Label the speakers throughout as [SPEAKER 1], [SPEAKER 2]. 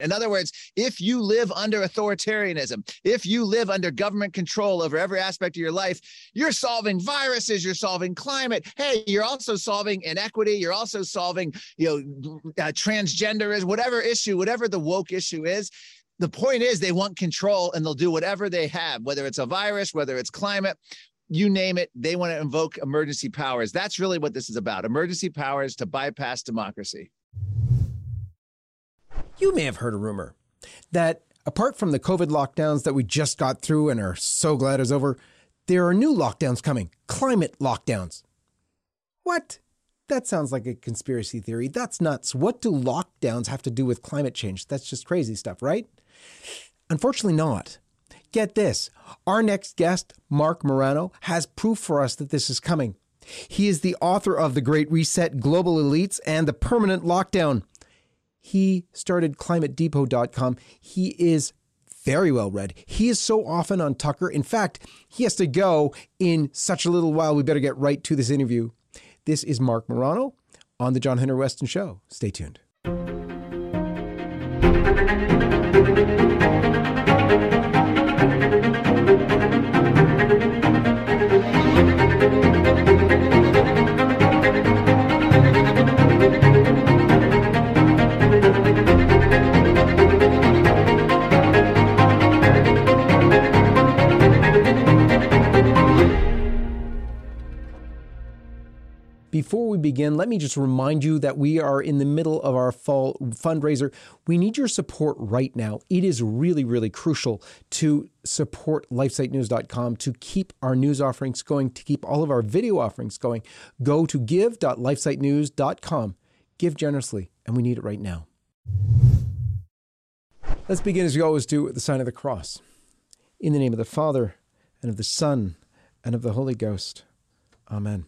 [SPEAKER 1] In other words, if you live under authoritarianism, if you live under government control over every aspect of your life, you're solving viruses, you're solving climate. Hey, you're also solving inequity. You're also solving, you know, uh, transgenderism, whatever issue, whatever the woke issue is. The point is, they want control and they'll do whatever they have, whether it's a virus, whether it's climate, you name it, they want to invoke emergency powers. That's really what this is about emergency powers to bypass democracy.
[SPEAKER 2] You may have heard a rumor that apart from the COVID lockdowns that we just got through and are so glad is over, there are new lockdowns coming climate lockdowns. What? That sounds like a conspiracy theory. That's nuts. What do lockdowns have to do with climate change? That's just crazy stuff, right? Unfortunately, not. Get this our next guest, Marc Morano, has proof for us that this is coming. He is the author of The Great Reset, Global Elites, and The Permanent Lockdown. He started climatedepot.com. He is very well read. He is so often on Tucker. In fact, he has to go in such a little while. We better get right to this interview. This is Marc Morano on The John Henry Westen Show. Stay tuned. Before we begin, let me just remind you that we are in the middle of our fall fundraiser. We need your support right now. It is really, really crucial to support lifesitenews.com to keep our news offerings going, to keep all of our video offerings going. Go to give.lifesitenews.com. Give generously, and we need it right now. Let's begin as we always do with the sign of the cross. In the name of the Father, and of the Son, and of the Holy Ghost. Amen.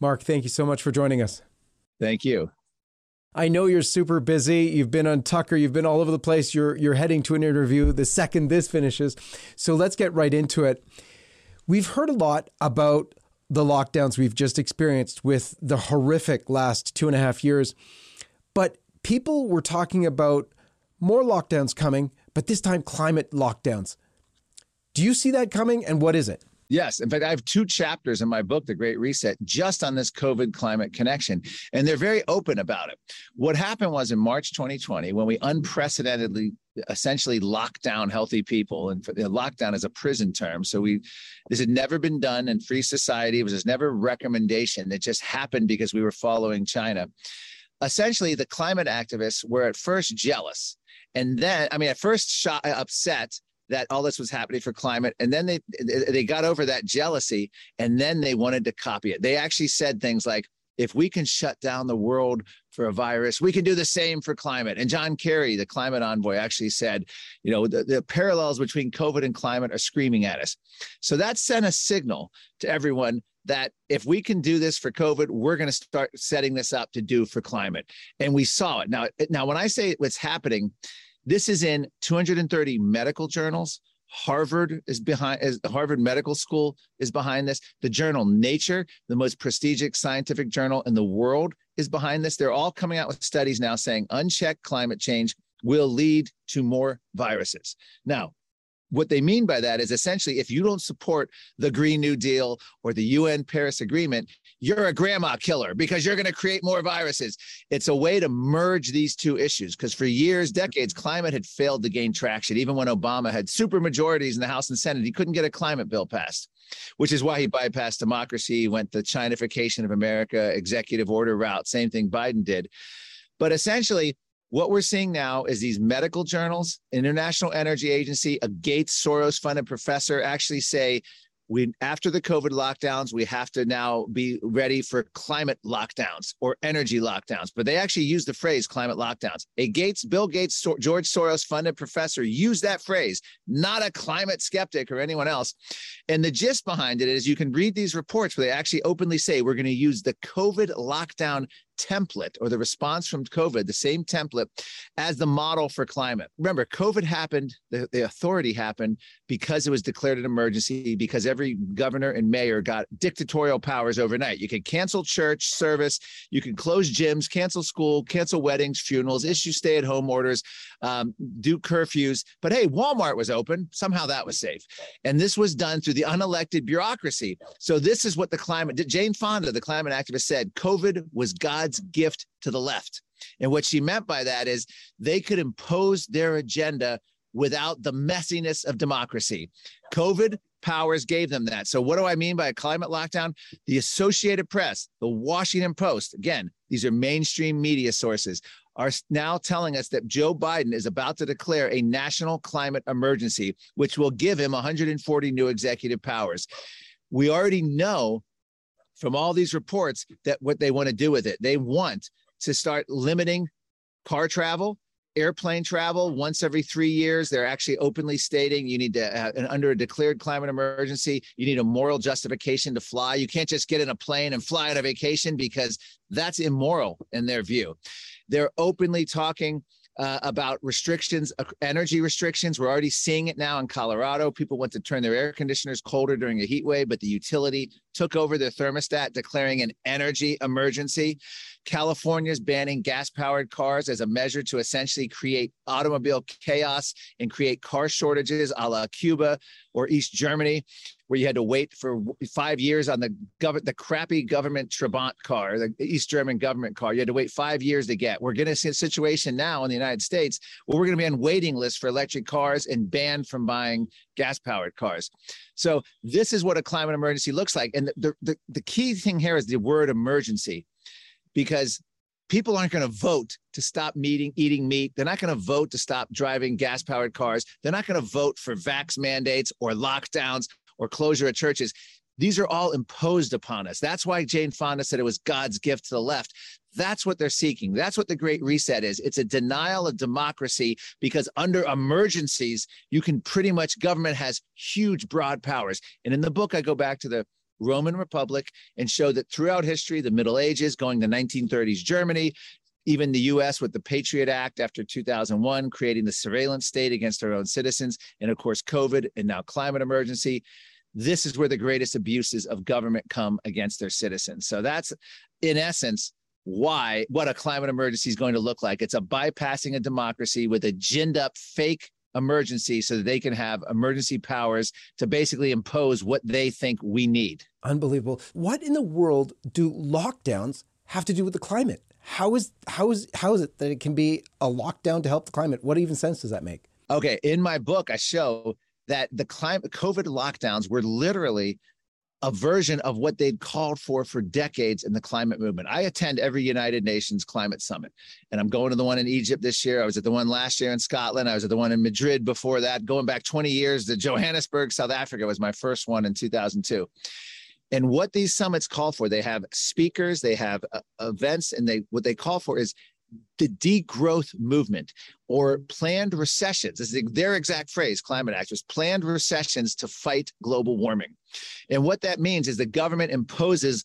[SPEAKER 2] Marc, thank you so much for joining us.
[SPEAKER 1] Thank you.
[SPEAKER 2] I know you're super busy. You've been on Tucker. You've been all over the place. You're you're heading to an interview the second this finishes. So let's get right into it. We've heard a lot about the lockdowns we've just experienced with the horrific last two and a half years, but people were talking about more lockdowns coming, but this time climate lockdowns. Do you see that coming, and what is it?
[SPEAKER 1] Yes. In fact, I have two chapters in my book, The Great Reset, just on this COVID climate connection. And they're very open about it. What happened was in March 2020, when we unprecedentedly essentially locked down healthy people, and uh, lockdown is a prison term. So we, this had never been done in free society. It was never a recommendation. It just happened because we were following China. Essentially, the climate activists were at first jealous. And then, I mean, at first shot, uh, upset that all this was happening for climate and then they they got over that jealousy and then they wanted to copy it they actually said things like if we can shut down the world for a virus, we can do the same for climate. And John Kerry, the climate envoy, actually said, you know, the, the, parallels between COVID and climate are screaming at us. So that sent a signal to everyone that if we can do this for COVID, we're going to start setting this up to do for climate. And we saw it. Now, now when I say what's happening, this is in 230 medical journals. Harvard is behind as Harvard Medical School is behind this. The journal Nature, the most prestigious scientific journal in the world, is behind this. They're all coming out with studies now saying unchecked climate change will lead to more viruses. Now, what they mean by that is essentially if you don't support the Green New Deal or the UN Paris Agreement, you're a grandma killer because you're going to create more viruses. It's a way to merge these two issues because for years, decades, climate had failed to gain traction. Even when Obama had super majorities in the House and Senate, he couldn't get a climate bill passed, which is why he bypassed democracy, went the Chinification of America executive order route. Same thing Biden did. But essentially, what we're seeing now is these medical journals, International Energy Agency, a Gates Soros funded professor actually say we after the covid lockdowns we have to now be ready for climate lockdowns or energy lockdowns but they actually use the phrase climate lockdowns. A gates bill gates george soros funded professor used that phrase not a climate skeptic or anyone else. And the gist behind it is you can read these reports where they actually openly say we're going to use the covid lockdown template or the response from COVID, the same template as the model for climate. Remember, COVID happened, the, the authority happened because it was declared an emergency, because every governor and mayor got dictatorial powers overnight. You could cancel church service, you could close gyms, cancel school, cancel weddings, funerals, issue stay at home orders, um, do curfews. But hey, Walmart was open. Somehow that was safe. And this was done through the unelected bureaucracy. So this is what the climate, Jane Fonda, the climate activist, said COVID was God's gift to the left. And what she meant by that is they could impose their agenda without the messiness of democracy. COVID powers gave them that. So, what do I mean by a climate lockdown? The Associated Press, the Washington Post, again, these are mainstream media sources, are now telling us that Joe Biden is about to declare a national climate emergency, which will give him 140 new executive powers. We already know from all these reports that what they want to do with it. They want to start limiting car travel, airplane travel once every three years. They're actually openly stating you need to, uh, under a declared climate emergency, you need a moral justification to fly. You can't just get in a plane and fly on a vacation because that's immoral in their view. They're openly talking uh, about restrictions, uh, energy restrictions. We're already seeing it now in Colorado. People want to turn their air conditioners colder during a heat wave, but the utility took over their thermostat, declaring an energy emergency. California's banning gas powered cars as a measure to essentially create automobile chaos and create car shortages a la Cuba or East Germany where you had to wait for five years on the government, the crappy government Trabant car, the East German government car. You had to wait five years to get. We're going to see a situation now in the United States where we're going to be on waiting lists for electric cars and banned from buying gas powered cars. So this is what a climate emergency looks like. And the, the, the key thing here is the word emergency, because people aren't going to vote to stop meeting, eating meat. They're not going to vote to stop driving gas powered cars. They're not going to vote for vax mandates or lockdowns or closure of churches. These are all imposed upon us. That's why Jane Fonda said it was God's gift to the left. That's what they're seeking. That's what the Great Reset is. It's a denial of democracy because under emergencies, you can pretty much, government has huge, broad powers. And in the book, I go back to the Roman Republic and show that throughout history, the Middle Ages, going to 1930s Germany, even the US with the Patriot Act after 2001, creating the surveillance state against our own citizens, and of course, COVID and now climate emergency. This is where the greatest abuses of government come against their citizens. So that's, in essence, why what a climate emergency is going to look like. It's a bypassing a democracy with a ginned up fake emergency so that they can have emergency powers to basically impose what they think we need.
[SPEAKER 2] Unbelievable. What in the world do lockdowns have to do with the climate? How is how is how is it that it can be a lockdown to help the climate? What even sense does that make?
[SPEAKER 1] Okay, in my book, I show that the climate COVID lockdowns were literally a version of what they'd called for for decades in the climate movement. I attend every United Nations climate summit, and I'm going to the one in Egypt this year. I was at the one last year in Scotland. I was at the one in Madrid before that. Going back 20 years, the Johannesburg, South Africa was my first one in 2002 and what these summits call for they have speakers they have uh, events and they what they call for is the degrowth movement or planned recessions. This is their exact phrase climate activists planned recessions to fight global warming. And what that means is the government imposes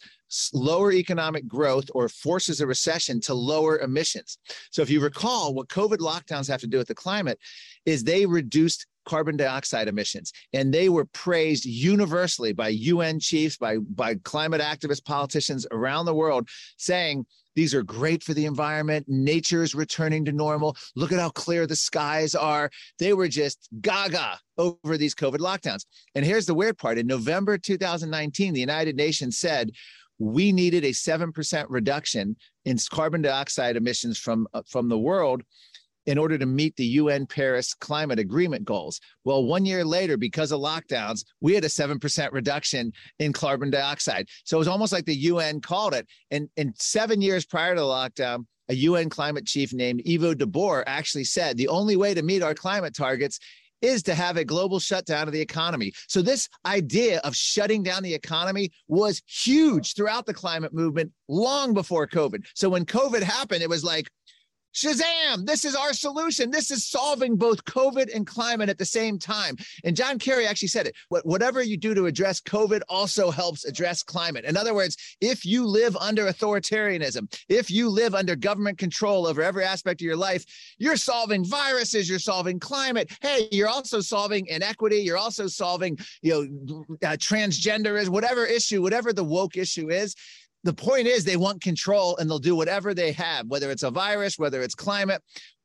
[SPEAKER 1] lower economic growth or forces a recession to lower emissions. So if you recall what covid lockdowns have to do with the climate is they reduced carbon dioxide emissions. And they were praised universally by UN chiefs, by, by climate activists, politicians around the world, saying these are great for the environment. Nature is returning to normal. Look at how clear the skies are. They were just gaga over these COVID lockdowns. And here's the weird part in November 2019, the United Nations said, we needed a 7% reduction in carbon dioxide emissions from, uh, from the world in order to meet the UN Paris Climate Agreement goals. Well, one year later, because of lockdowns, we had a 7% reduction in carbon dioxide. So it was almost like the UN called it. And, and seven years prior to the lockdown, a UN climate chief named Yvo de Boer actually said the only way to meet our climate targets is to have a global shutdown of the economy. So, this idea of shutting down the economy was huge throughout the climate movement long before COVID. So, when COVID happened, it was like, Shazam! This is our solution. This is solving both COVID and climate at the same time. And John Kerry actually said it. Whatever you do to address COVID also helps address climate. In other words, if you live under authoritarianism, if you live under government control over every aspect of your life, you're solving viruses, you're solving climate. Hey, you're also solving inequity. You're also solving, you know, uh, transgenderism, whatever issue, whatever the woke issue is the point is they want control and they'll do whatever they have, whether it's a virus, whether it's climate,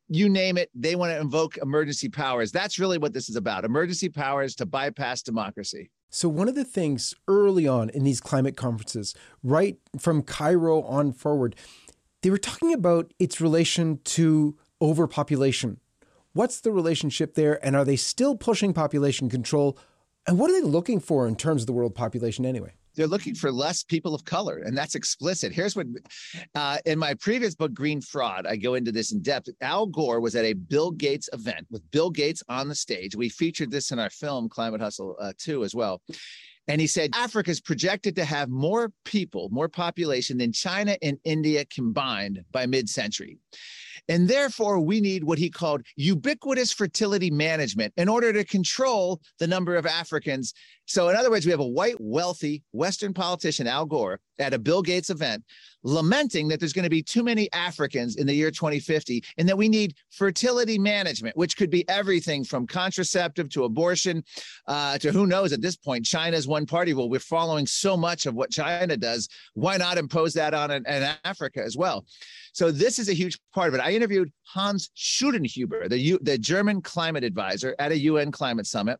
[SPEAKER 1] you name it, they want to invoke emergency powers. That's really what this is about emergency powers to bypass democracy.
[SPEAKER 2] So, one of the things early on in these climate conferences, right from Cairo on forward, they were talking about its relation to overpopulation. What's the relationship there? And are they still pushing population control? And what are they looking for in terms of the world population anyway?
[SPEAKER 1] They're looking for less people of color, and that's explicit. Here's what uh, in my previous book, Green Fraud, I go into this in depth. Al Gore was at a Bill Gates event with Bill Gates on the stage. We featured this in our film, Climate Hustle uh, 2, as well. And he said Africa is projected to have more people, more population than China and India combined by mid century. And therefore, we need what he called ubiquitous fertility management in order to control the number of Africans. So, in other words, we have a white, wealthy Western politician, Al Gore, at a Bill Gates event, lamenting that there's going to be too many Africans in the year 2050 and that we need fertility management, which could be everything from contraceptive to abortion uh, to who knows at this point. China's one party. Well, we're following so much of what China does. Why not impose that on an, an Africa as well? So this is a huge part of it. I interviewed Hans Schellnhuber, the, U, the German climate advisor at a UN climate summit.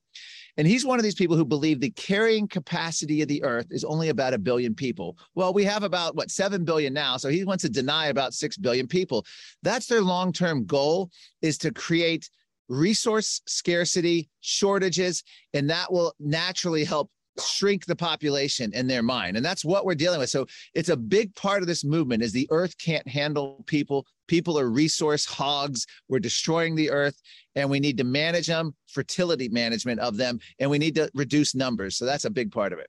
[SPEAKER 1] And he's one of these people who believe the carrying capacity of the earth is only about a billion people. Well, we have about what, 7 billion now. So he wants to deny about 6 billion people. That's their long term goal is to create resource scarcity, shortages, and that will naturally help shrink the population in their mind. And that's what we're dealing with. So it's a big part of this movement is the earth can't handle people. People are resource hogs. We're destroying the earth and we need to manage them fertility management of them and we need to reduce numbers. So that's a big part of it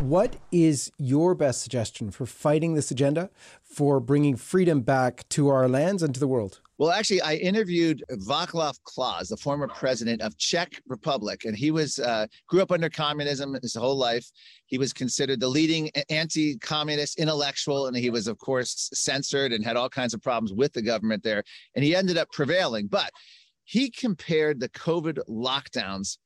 [SPEAKER 2] What is your best suggestion for fighting this agenda, for bringing freedom back to our lands and to the world?
[SPEAKER 1] Well, actually, I interviewed Václav Klaus, the former president of Czech Republic, and he was uh, grew up under communism his whole life. He was considered the leading anti-communist intellectual, and he was, of course, censored and had all kinds of problems with the government there. And he ended up prevailing, but he compared the COVID lockdowns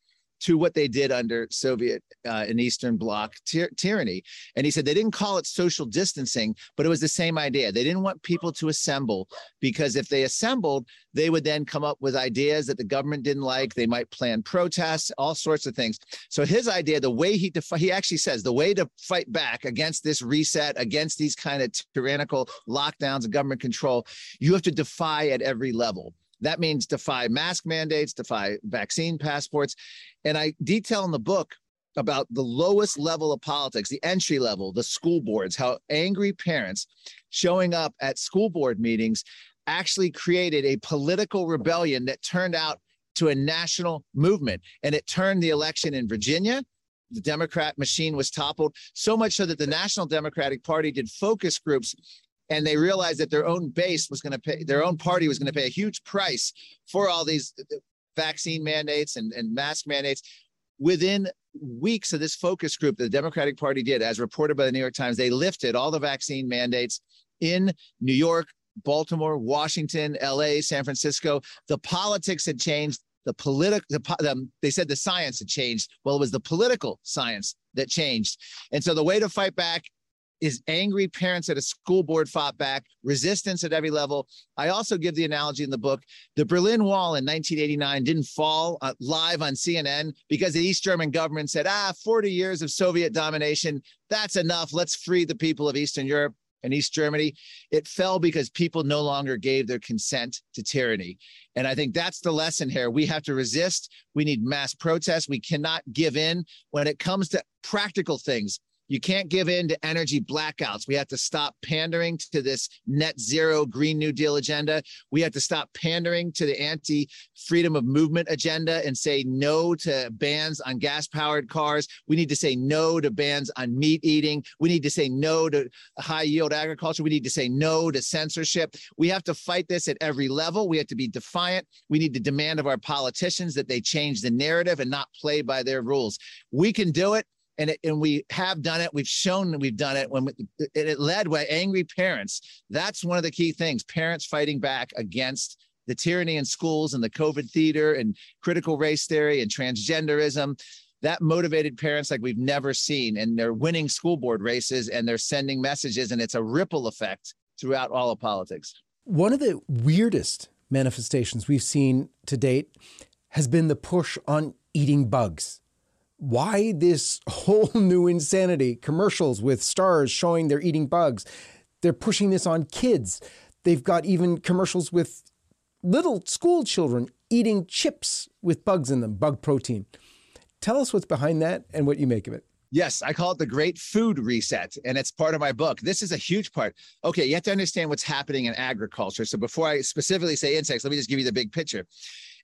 [SPEAKER 1] to what they did under Soviet uh, and Eastern Bloc ty- tyranny. And he said they didn't call it social distancing, but it was the same idea. They didn't want people to assemble because if they assembled, they would then come up with ideas that the government didn't like. They might plan protests, all sorts of things. So his idea, the way he defi- he actually says the way to fight back against this reset, against these kind of tyrannical lockdowns and government control, you have to defy at every level. That means defy mask mandates, defy vaccine passports. And I detail in the book about the lowest level of politics, the entry level, the school boards, how angry parents showing up at school board meetings actually created a political rebellion that turned out to a national movement. And it turned the election in Virginia. The Democrat machine was toppled, so much so that the National Democratic Party did focus groups and they realized that their own base was going to pay their own party was going to pay a huge price for all these uh, vaccine mandates and, and mask mandates. Within weeks of this focus group the democratic party did as reported by the new york times they lifted all the vaccine mandates in new york baltimore washington la san francisco. The politics had changed. The political the, they said the science had changed. Well it was the political science that changed. And so the way to fight back is angry parents at a school board fought back, resistance at every level. I also give the analogy in the book the Berlin Wall in 1989 didn't fall uh, live on CNN because the East German government said, ah, 40 years of Soviet domination, that's enough. Let's free the people of Eastern Europe. in East Germany. It fell because people no longer gave their consent to tyranny. And I think that's the lesson here. We have to resist. We need mass protests. We cannot give in when it comes to practical things. You can't give in to energy blackouts. We have to stop pandering to this net zero Green New Deal agenda. We have to stop pandering to the anti freedom of movement agenda and say no to bans on gas powered cars. We need to say no to bans on meat eating. We need to say no to high yield agriculture. We need to say no to censorship. We have to fight this at every level. We have to be defiant. We need to demand of our politicians that they change the narrative and not play by their rules. We can do it and it, and we have done it. We've shown that we've done it when we, it, it led by angry parents. That's one of the key things: parents fighting back against the tyranny in schools and the COVID theater and critical race theory and transgenderism. That motivated parents like we've never seen, and they're winning school board races and they're sending messages, and it's a ripple effect throughout all of politics.
[SPEAKER 2] One of the weirdest manifestations we've seen to date has been the push on eating bugs why this whole new insanity? Commercials with stars showing they're eating bugs. They're pushing this on kids. They've got even commercials with little school children eating chips with bugs in them, bug protein. Tell us what's behind that and what you make of it.
[SPEAKER 1] Yes, I call it the great food reset, and it's part of my book. This is a huge part. Okay, you have to understand what's happening in agriculture. So before I specifically say insects, let me just give you the big picture.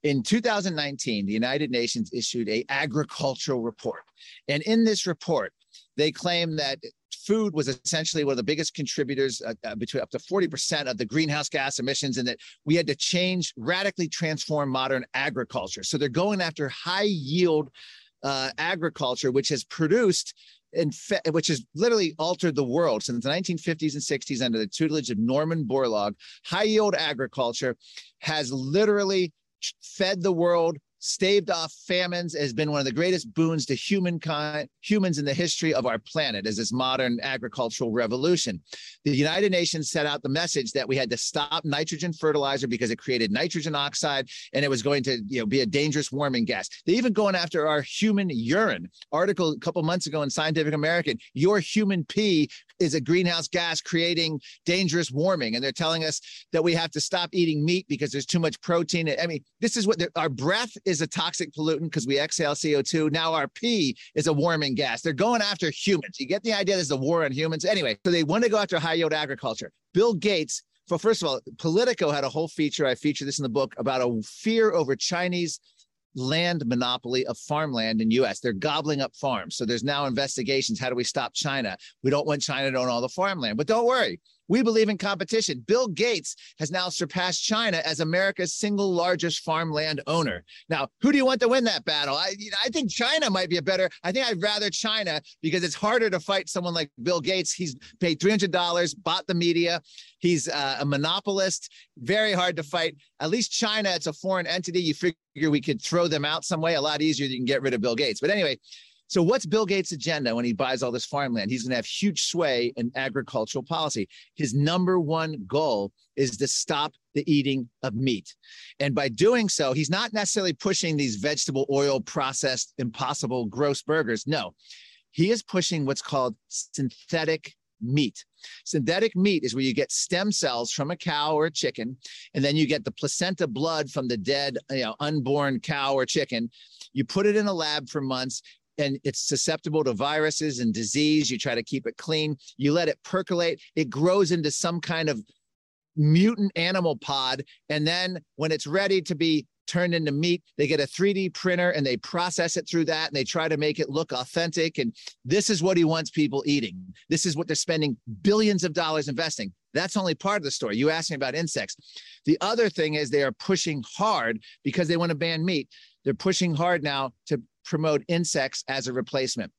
[SPEAKER 1] In 2019, the United Nations issued a agricultural report. And in this report, they claim that food was essentially one of the biggest contributors uh, uh, between up to 40% of the greenhouse gas emissions and that we had to change radically transform modern agriculture so they're going after high yield uh, agriculture which has produced and fe- which has literally altered the world since the 1950s and 60s under the tutelage of Norman Borlaug. High yield agriculture has literally fed the world, staved off famines, has been one of the greatest boons to humankind, humans in the history of our planet as this modern agricultural revolution. The United Nations set out the message that we had to stop nitrogen fertilizer because it created nitrogen oxide and it was going to you know, be a dangerous warming gas. They even going after our human urine. Article a couple months ago in Scientific American, your human pee is a greenhouse gas creating dangerous warming. And they're telling us that we have to stop eating meat because there's too much protein. I mean, this is what our breath is a toxic pollutant because we exhale CO2. Now our pee is a warming gas. They're going after humans. You get the idea there's a war on humans. Anyway, so they want to go after high yield agriculture. Bill Gates well, first of all, Politico had a whole feature. I feature this in the book about a fear over Chinese land monopoly of farmland in US. They're gobbling up farms. So there's now investigations. How do we stop China? We don't want China to own all the farmland. But don't worry. We believe in competition. Bill Gates has now surpassed China as America's single largest farmland owner. Now, who do you want to win that battle? I, I think China might be a better. I think I'd rather China because it's harder to fight someone like Bill Gates. He's paid $300, bought the media. He's uh, a monopolist, very hard to fight. At least China, it's a foreign entity. You figure we could throw them out some way, a lot easier than you can get rid of Bill Gates. But anyway, so, what's Bill Gates' agenda when he buys all this farmland? He's going to have huge sway in agricultural policy. His number one goal is to stop the eating of meat. And by doing so, he's not necessarily pushing these vegetable oil processed, impossible, gross burgers. No, he is pushing what's called synthetic meat. Synthetic meat is where you get stem cells from a cow or a chicken, and then you get the placenta blood from the dead, you know, unborn cow or chicken. You put it in a lab for months and it's susceptible to viruses and disease. You try to keep it clean. You let it percolate. It grows into some kind of mutant animal pod. And then when it's ready to be turned into meat, they get a 3D printer and they process it through that and they try to make it look authentic. And this is what he wants people eating. This is what they're spending billions of dollars investing. That's only part of the story. You asked me about insects. The other thing is they are pushing hard because they want to ban meat. They're pushing hard now to promote insects as a replacement.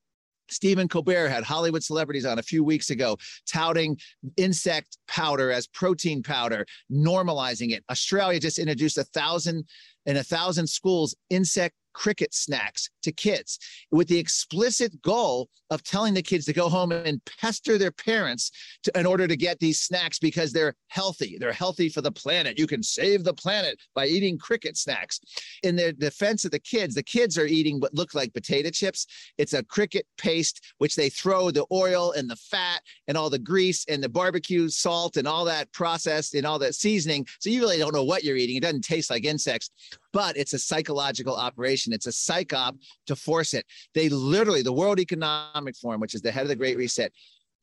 [SPEAKER 1] Stephen Colbert had Hollywood celebrities on a few weeks ago touting insect powder as protein powder, normalizing it. Australia just introduced a thousand in a thousand schools insect cricket snacks to kids with the explicit goal of telling the kids to go home and pester their parents to, in order to get these snacks because they're healthy. They're healthy for the planet. You can save the planet by eating cricket snacks. In their defense of the kids, the kids are eating what look like potato chips. It's a cricket paste, which they throw the oil and the fat and all the grease and the barbecue salt and all that processed and all that seasoning. So you really don't know what you're eating. It doesn't taste like insects but it's a psychological operation. It's a psych op to force it. They literally, the World Economic Forum, which is the head of the Great Reset,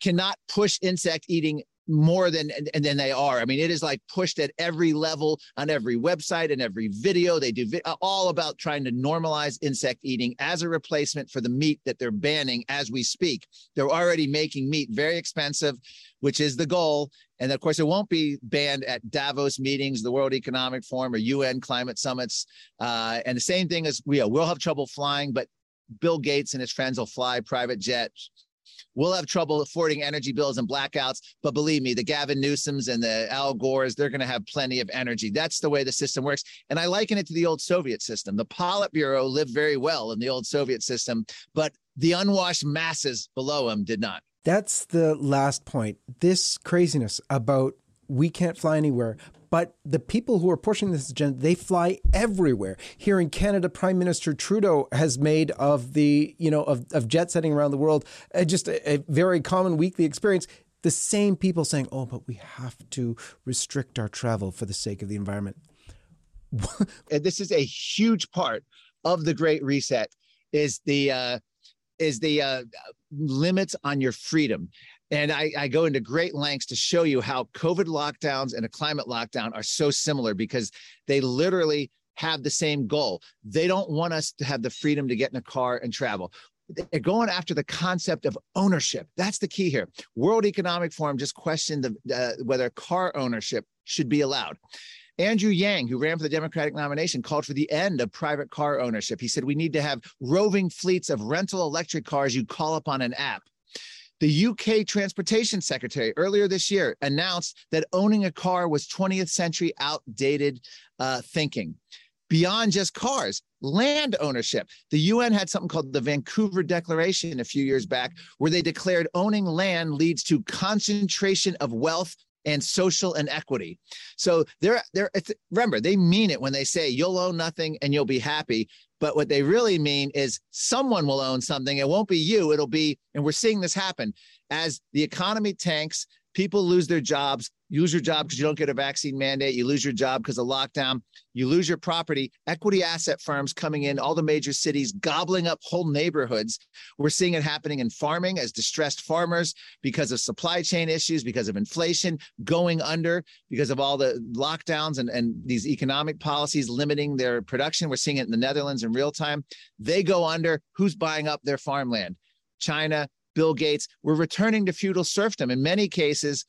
[SPEAKER 1] cannot push insect eating more than and than they are. I mean, it is like pushed at every level on every website and every video. They do vi- all about trying to normalize insect eating as a replacement for the meat that they're banning as we speak. They're already making meat very expensive, which is the goal. And of course, it won't be banned at Davos meetings, the World Economic Forum, or UN climate summits. Uh, and the same thing as we will have trouble flying, but Bill Gates and his friends will fly private jets We'll have trouble affording energy bills and blackouts, but believe me, the Gavin Newsoms and the Al Gores, they're going to have plenty of energy. That's the way the system works. And I liken it to the old Soviet system. The Politburo lived very well in the old Soviet system, but the unwashed masses below them did not.
[SPEAKER 2] That's the last point. This craziness about we can't fly anywhere, but the people who are pushing this agenda, they fly everywhere. Here in Canada, Prime Minister Trudeau has made of the, you know, of, of jet setting around the world uh, just a, a very common weekly experience the same people saying, "Oh, but we have to restrict our travel for the sake of the environment."
[SPEAKER 1] and this is a huge part of the Great Reset. Is the uh, is the uh, limits on your freedom. And I, I, go into great lengths to show you how COVID lockdowns and a climate lockdown are so similar because they literally have the same goal. They don't want us to have the freedom to get in a car and travel. They're going after the concept of ownership. That's the key here. World Economic Forum just questioned the, uh, whether car ownership should be allowed. Andrew Yang, who ran for the Democratic nomination, called for the end of private car ownership. He said we need to have roving fleets of rental electric cars you call up on an app. The UK Transportation Secretary earlier this year announced that owning a car was 20th century outdated uh, thinking. Beyond just cars, land ownership. The UN had something called the Vancouver Declaration a few years back, where they declared owning land leads to concentration of wealth and social inequity. So they're they're remember they mean it when they say you'll own nothing and you'll be happy. But what they really mean is someone will own something. It won't be you. It'll be, and we're seeing this happen as the economy tanks, people lose their jobs, you lose your job because you don't get a vaccine mandate, you lose your job because of lockdown, you lose your property. Equity asset firms coming in, all the major cities gobbling up whole neighborhoods. We're seeing it happening in farming as distressed farmers because of supply chain issues, because of inflation, going under because of all the lockdowns and, and these economic policies limiting their production. We're seeing it in the Netherlands in real time. They go under. Who's buying up their farmland? China, Bill Gates. We're returning to feudal serfdom. In many cases,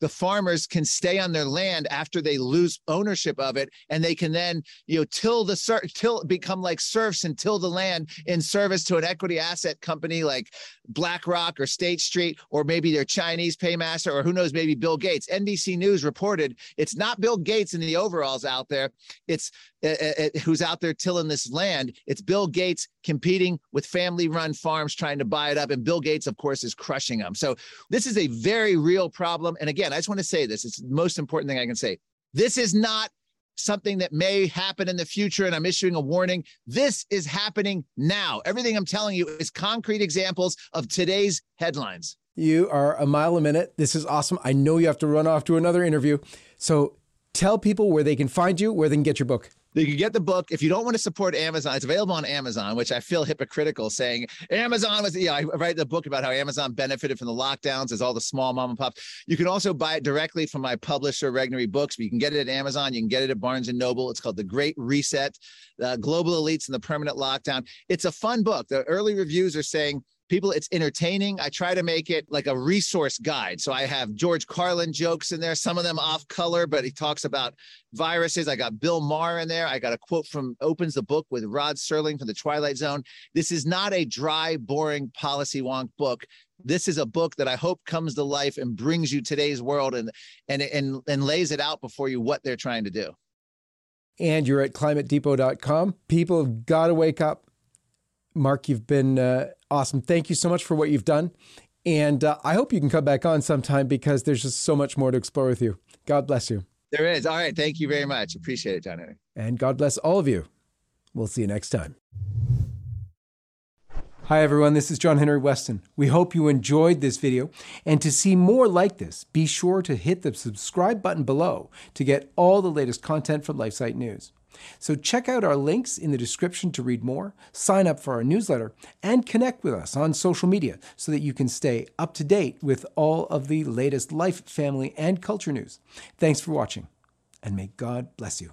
[SPEAKER 1] the farmers can stay on their land after they lose ownership of it and they can then you know till the ser- till become like serfs and till the land in service to an equity asset company like BlackRock or State Street or maybe their Chinese paymaster or who knows maybe Bill Gates. NBC News reported it's not Bill Gates in the overalls out there. It's uh, uh, uh, who's out there tilling this land. It's Bill Gates competing with family run farms trying to buy it up and Bill Gates of course is crushing them. So this is a very real problem and again I just want to say this. It's the most important thing I can say. This is not something that may happen in the future, and I'm issuing a warning. This is happening now. Everything I'm telling you is concrete examples of today's headlines.
[SPEAKER 2] You are a mile a minute. This is awesome. I know you have to run off to another interview. So tell people where they can find you, where they can get your book.
[SPEAKER 1] You can get the book. If you don't want to support Amazon, it's available on Amazon, which I feel hypocritical saying Amazon was, yeah, I write the book about how Amazon benefited from the lockdowns as all the small mom and pops. You can also buy it directly from my publisher, Regnery Books, but you can get it at Amazon. You can get it at Barnes and Noble. It's called The Great Reset, uh, Global Elites and the Permanent Lockdown. It's a fun book. The early reviews are saying people it's entertaining. I try to make it like a resource guide. So i have george carlin jokes in there some of them off color but he talks about viruses. I got bill maher in there. I got a quote from opens the book with rod serling from the twilight zone. This is not a dry boring policy wonk book. This is a book that i hope comes to life and brings you today's world and and and, and lays it out before you what they're trying to do.
[SPEAKER 2] And you're at climatedepot.com. People have got to wake up. Marc, you've been uh, awesome. Thank you so much for what you've done. And uh, I hope you can come back on sometime because there's just so much more to explore with you. God bless you.
[SPEAKER 1] There is. All right. Thank you very much. Appreciate it, John Henry.
[SPEAKER 2] And God bless all of you. We'll see you next time. Hi, everyone. This is John Henry Westen. We hope you enjoyed this video. And to see more like this, be sure to hit the subscribe button below to get all the latest content from LifeSite News. So check out our links in the description to read more, sign up for our newsletter, and connect with us on social media so that you can stay up to date with all of the latest life, family, and culture news. Thanks for watching, and may God bless you.